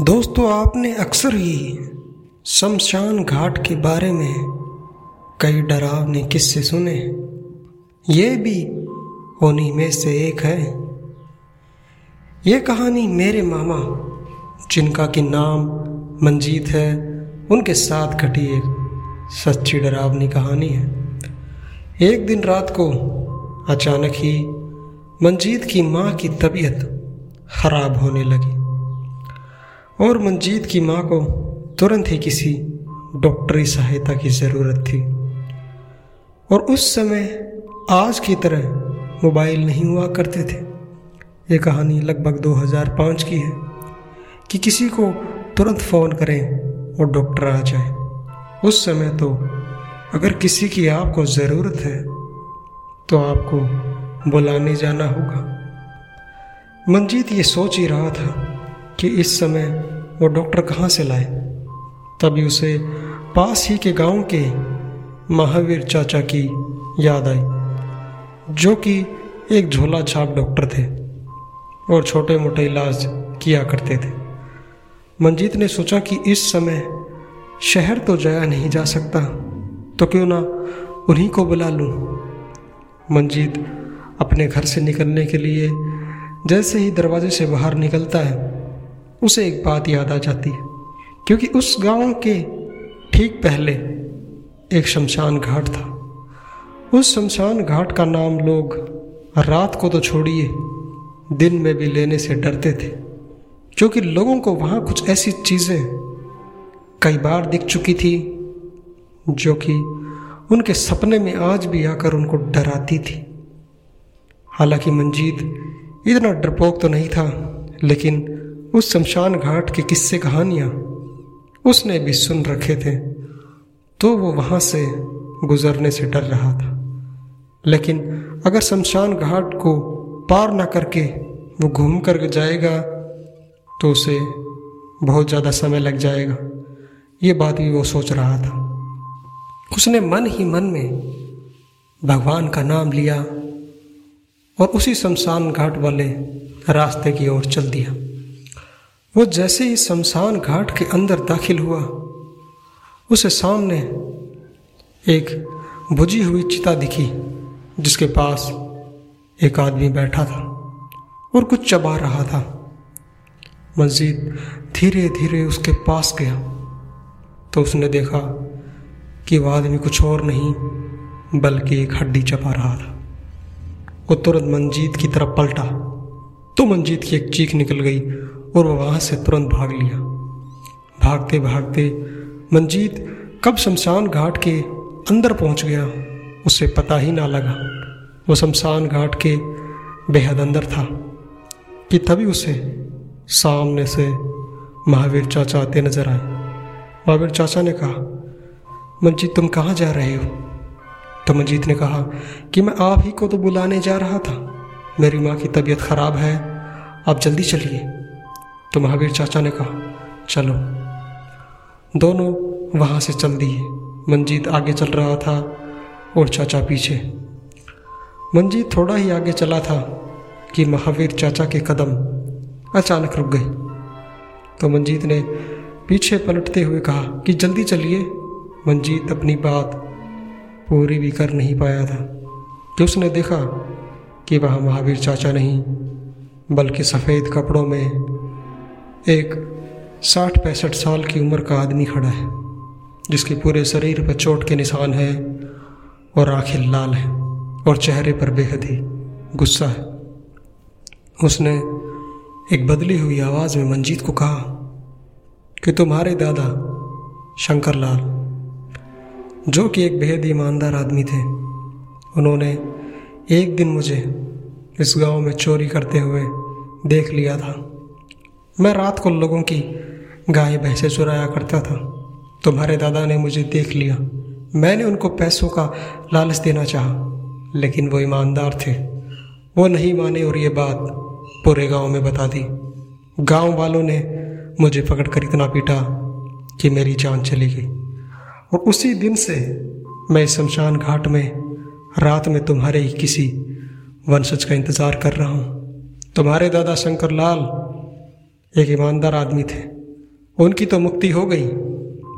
दोस्तों, आपने अक्सर ही शमशान घाट के बारे में कई डरावने किस्से सुने ये भी उन्हीं में से एक है। ये कहानी मेरे मामा, जिनका कि नाम मंजीत है, उनके साथ घटी एक सच्ची डरावनी कहानी है। एक दिन रात को अचानक ही मंजीत की माँ की तबीयत खराब होने लगी। और मंजीत की माँ को तुरंत ही किसी डॉक्टरी सहायता की ज़रूरत थी। और उस समय आज की तरह मोबाइल नहीं हुआ करते थे। ये कहानी लगभग 2005 की है कि किसी को तुरंत फ़ोन करें और डॉक्टर आ जाए। उस समय तो अगर किसी की आपको ज़रूरत है तो आपको बुलाने जाना होगा। मंजीत ये सोच ही रहा था कि इस समय वो डॉक्टर कहाँ से लाए? तभी उसे पास ही के गाँव के महावीर चाचा की याद आई, जो कि एक झोला छाप डॉक्टर थे और छोटे मोटे इलाज किया करते थे। मंजीत ने सोचा कि इस समय शहर तो जाया नहीं जा सकता तो क्यों ना उन्हीं को बुला लूँ। मंजीत अपने घर से निकलने के लिए जैसे ही दरवाजे से बाहर निकलता है उसे एक बात याद आ जाती क्योंकि उस गाँव के ठीक पहले एक शमशान घाट था। उस शमशान घाट का नाम लोग रात को तो छोड़िए, दिन में भी लेने से डरते थे, क्योंकि लोगों को वहाँ कुछ ऐसी चीज़ें कई बार दिख चुकी थी, जो कि उनके सपने में आज भी आकर उनको डराती थी। हालाँकि मंजीत इतना डरपोक तो नहीं था, लेकिन उस शमशान घाट के किस्से कहानियाँ उसने भी सुन रखे थे तो वो वहाँ से गुजरने से डर रहा था। लेकिन अगर शमशान घाट को पार ना करके वो घूम कर जाएगा तो उसे बहुत ज़्यादा समय लग जाएगा। ये बात भी वो सोच रहा था। उसने मन ही मन में भगवान का नाम लिया और उसी शमशान घाट वाले रास्ते की ओर चल दिया। वो जैसे ही शमशान घाट के अंदर दाखिल हुआ, उसे सामने एक बुझी हुई चिता दिखी, जिसके पास एक आदमी बैठा था और कुछ चबा रहा था। मस्जिद धीरे धीरे उसके पास गया तो उसने देखा कि वह आदमी कुछ और नहीं, बल्कि एक हड्डी चबा रहा था। वो तुरंत मंजीत की तरफ़ पलटा तो मंजीत की एक चीख निकल गई और वह वहाँ से तुरंत भाग लिया। भागते भागते मंजीत कब शमशान घाट के अंदर पहुँच गया, उसे पता ही ना लगा। वो शमशान घाट के बेहद अंदर था कि तभी उसे सामने से महावीर चाचा आते नज़र आए। महावीर चाचा ने कहा मंजीत तुम कहाँ जा रहे हो? तो मंजीत ने कहा, कि मैं आप ही को तो बुलाने जा रहा था। मेरी माँ की तबीयत खराब है, आप जल्दी चलिए। तो महावीर चाचा ने कहा, चलो। दोनों वहाँ से चल दिए। मंजीत आगे चल रहा था और चाचा पीछे। मंजीत थोड़ा ही आगे चला था कि महावीर चाचा के कदम अचानक रुक गए। तो मंजीत ने पीछे पलटते हुए कहा कि, जल्दी चलिए। मंजीत अपनी बात पूरी भी कर नहीं पाया था। कि उसने देखा कि वह महावीर चाचा नहीं, बल्कि सफ़ेद कपड़ों में एक साठ पैंसठ साल की उम्र का आदमी खड़ा है, जिसके पूरे शरीर पर चोट के निशान है और आँखें लाल हैं और चेहरे पर बेहद ही गुस्सा है। उसने एक बदली हुई आवाज़ में मंजीत को कहा कि तुम्हारे दादा शंकर लाल जो कि एक बेहद ईमानदार आदमी थे, उन्होंने एक दिन मुझे इस गाँव में चोरी करते हुए देख लिया था। मैं रात को लोगों की गाय, भैंसे चुराया करता था। तुम्हारे दादा ने मुझे देख लिया। मैंने उनको पैसों का लालच देना चाहा, लेकिन वो ईमानदार थे। वो नहीं माने और ये बात पूरे गाँव में बता दी। गाँव वालों ने मुझे पकड़ कर इतना पीटा कि मेरी जान चली गई। और उसी दिन से मैं शमशान घाट में रात में तुम्हारे ही किसी वंशज का इंतज़ार कर रहा हूँ। तुम्हारे दादा शंकर लाल एक ईमानदार आदमी थे। उनकी तो मुक्ति हो गई,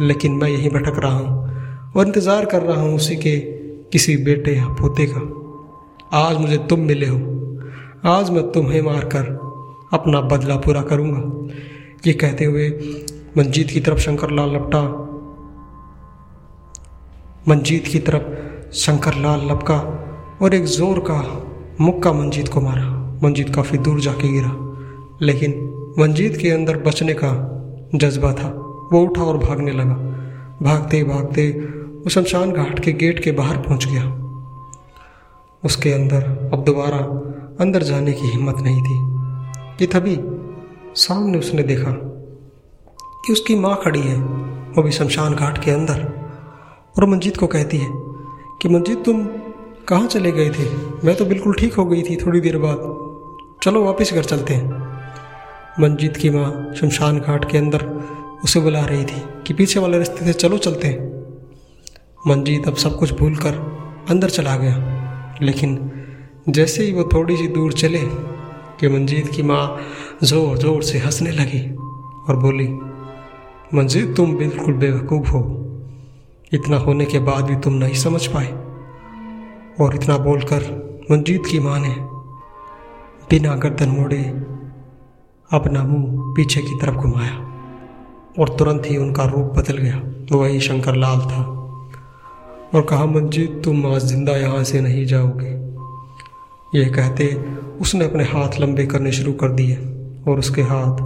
लेकिन मैं यहीं भटक रहा हूँ और इंतज़ार कर रहा हूँ उसी के किसी बेटे या पोते का। आज मुझे तुम मिले हो। आज मैं तुम्हें मारकर अपना बदला पूरा करूँगा। ये कहते हुए मंजीत की तरफ़ शंकर लाल लपटा। मंजीत की तरफ़ शंकर लाल लपका और एक ज़ोर का मुक्का मंजीत को मारा। मंजीत काफ़ी दूर जाके गिरा, लेकिन मंजीत के अंदर बचने का जज्बा था। वो उठा और भागने लगा। भागते भागते वो शमशान घाट के गेट के बाहर पहुँच गया। उसके अंदर अब दोबारा अंदर जाने की हिम्मत नहीं थी। कि तभी सामने उसने देखा कि उसकी माँ खड़ी है। वो भी शमशान घाट के अंदर। और मंजीत को कहती है कि, मंजीत, तुम कहाँ चले गए थे? मैं तो बिल्कुल ठीक हो गई थी थोड़ी देर बाद। चलो वापस घर चलते हैं। मंजीत की माँ शमशान घाट के अंदर उसे बुला रही थी कि पीछे वाले रास्ते से चलो चलते हैं। मंजीत अब सब कुछ भूल कर अंदर चला गया। लेकिन जैसे ही वो थोड़ी सी दूर चले कि मंजीत की माँ ज़ोर ज़ोर से हंसने लगी और बोली, मंजीत, तुम बिल्कुल बेवकूफ़ हो। इतना होने के बाद भी तुम नहीं समझ पाए। और इतना बोलकर मंजीत की माँ ने बिना गर्दन मोड़े अपना मुँह पीछे की तरफ़ घुमाया और तुरंत ही उनका रूप बदल गया। वही शंकर लाल था। और कहा मंजीत तुम आज ज़िंदा यहाँ से नहीं जाओगे। यह कहते उसने अपने हाथ लंबे करने शुरू कर दिए और उसके हाथ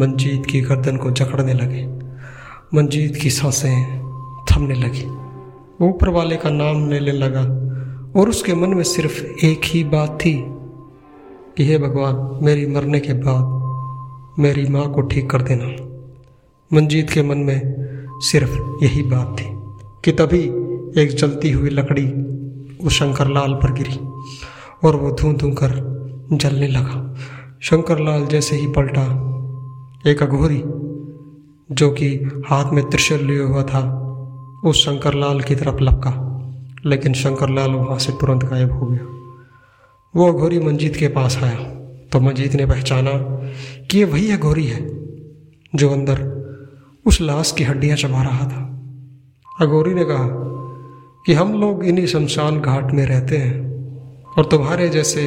मंजीत की गर्दन को जकड़ने लगे। मंजीत की साँसें थमने लगी। ऊपर वाले का नाम लेने लगा और उसके मन में सिर्फ़ एक ही बात थी कि, हे भगवान, मेरी मरने के बाद मेरी माँ को ठीक कर देना। मंजीत के मन में सिर्फ़ यही बात थी कि तभी एक जलती हुई लकड़ी उस शंकर लाल पर गिरी और वो धू धूं कर जलने लगा। शंकर लाल जैसे ही पलटा, एक अघोरी जो कि हाथ में त्रिशूल लिए हुआ था, उस शंकर लाल की तरफ़ लपका, लेकिन शंकर लाल वहाँ से तुरंत गायब हो गया। वो अघोरी मंजीत के पास आया तो मंजीत ने पहचाना कि ये वही अघोरी है, जो अंदर उस लाश की हड्डियाँ चबा रहा था। अघोरी ने कहा कि हम लोग इन्हीं शमशान घाट में रहते हैं और तुम्हारे जैसे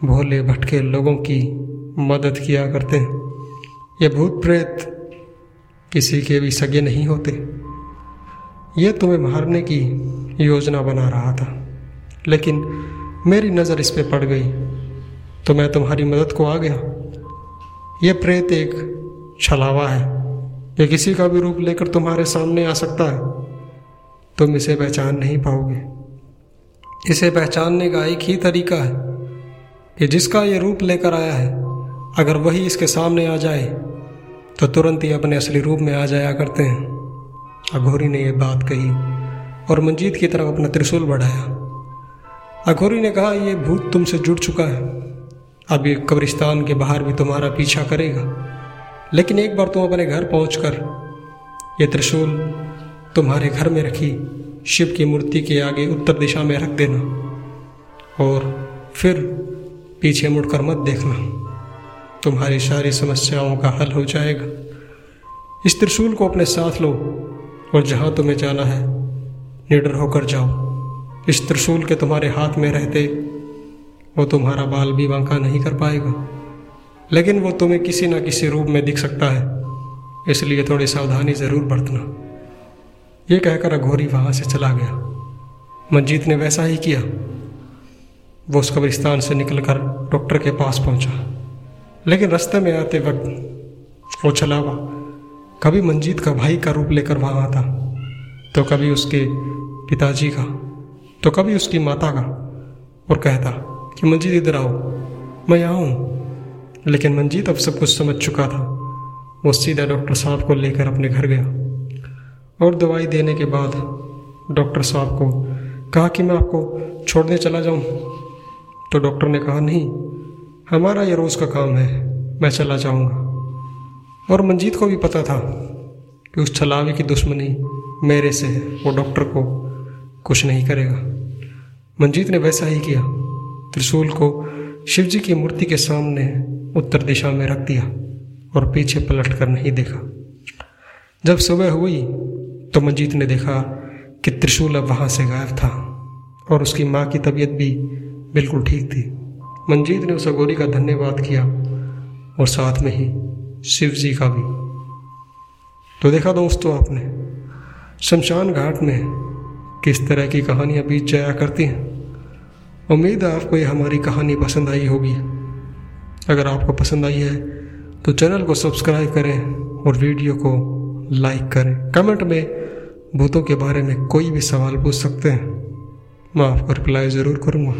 भोले भटके लोगों की मदद किया करते हैं। ये भूत प्रेत किसी के भी सगे नहीं होते। ये तुम्हें मारने की योजना बना रहा था, लेकिन मेरी नज़र इस पर पड़ गई तो मैं तुम्हारी मदद को आ गया। ये प्रेत एक छलावा है। ये किसी का भी रूप लेकर तुम्हारे सामने आ सकता है। तुम इसे पहचान नहीं पाओगे। इसे पहचानने का एक ही तरीका है कि जिसका ये रूप लेकर आया है, अगर वही इसके सामने आ जाए तो तुरंत ही अपने असली रूप में आ जाया करते हैं। अघोरी ने यह बात कही और मंजीत की तरफ़ अपना त्रिशूल बढ़ाया। अघोरी ने कहा यह भूत तुमसे जुड़ चुका है। अब ये कब्रिस्तान के बाहर भी तुम्हारा पीछा करेगा। लेकिन एक बार तुम अपने घर पहुंचकर ये त्रिशूल तुम्हारे घर में रखी, शिव की मूर्ति के आगे उत्तर दिशा में रख देना और फिर पीछे मुड़कर मत देखना। तुम्हारी सारी समस्याओं का हल हो जाएगा। इस त्रिशूल को अपने साथ लो और जहाँ तुम्हें जाना है, निडर होकर जाओ। इस त्रिशूल के तुम्हारे हाथ में रहते वो तुम्हारा बाल भी बांका नहीं कर पाएगा। लेकिन वो तुम्हें किसी न किसी रूप में दिख सकता है, इसलिए थोड़ी सावधानी ज़रूर बरतना। ये कहकर अघोरी वहाँ से चला गया। मंजीत ने वैसा ही किया। वो उस कब्रिस्तान से निकलकर डॉक्टर के पास पहुँचा। लेकिन रास्ते में आते वक्त वो छलावा कभी मंजीत का भाई का रूप लेकर वहाँ आता तो कभी उसके पिताजी का तो कभी उसकी माता का, और कहता कि मंजीत इधर आओ। मैं यहाँ हूँ। लेकिन मंजीत अब सब कुछ समझ चुका था। वो सीधा डॉक्टर साहब को लेकर अपने घर गया। और दवाई देने के बाद डॉक्टर साहब को कहा कि मैं आपको छोड़ने चला जाऊँ। तो डॉक्टर ने कहा, नहीं, हमारा ये रोज़ का काम है। मैं चला जाऊँगा। और मंजीत को भी पता था कि उस छलावे की दुश्मनी मेरे से है। वो डॉक्टर को कुछ नहीं करेगा। मंजीत ने वैसा ही किया। त्रिशूल को शिवजी की मूर्ति के सामने उत्तर दिशा में रख दिया और पीछे पलट कर नहीं देखा। जब सुबह हुई तो मंजीत ने देखा कि त्रिशूल अब वहाँ से गायब था और उसकी माँ की तबीयत भी बिल्कुल ठीक थी। मंजीत ने उस अगोरी का धन्यवाद किया और साथ में ही शिव जी का भी। तो देखा दोस्तों आपने, शमशान घाट में किस तरह की कहानियाँ बीत जाया करती हैं। उम्मीद है आपको ये हमारी कहानी पसंद आई होगी। अगर आपको पसंद आई है तो चैनल को सब्सक्राइब करें और वीडियो को लाइक करें। कमेंट में भूतों के बारे में कोई भी सवाल पूछ सकते हैं। मैं आपको रिप्लाई ज़रूर करूँगा।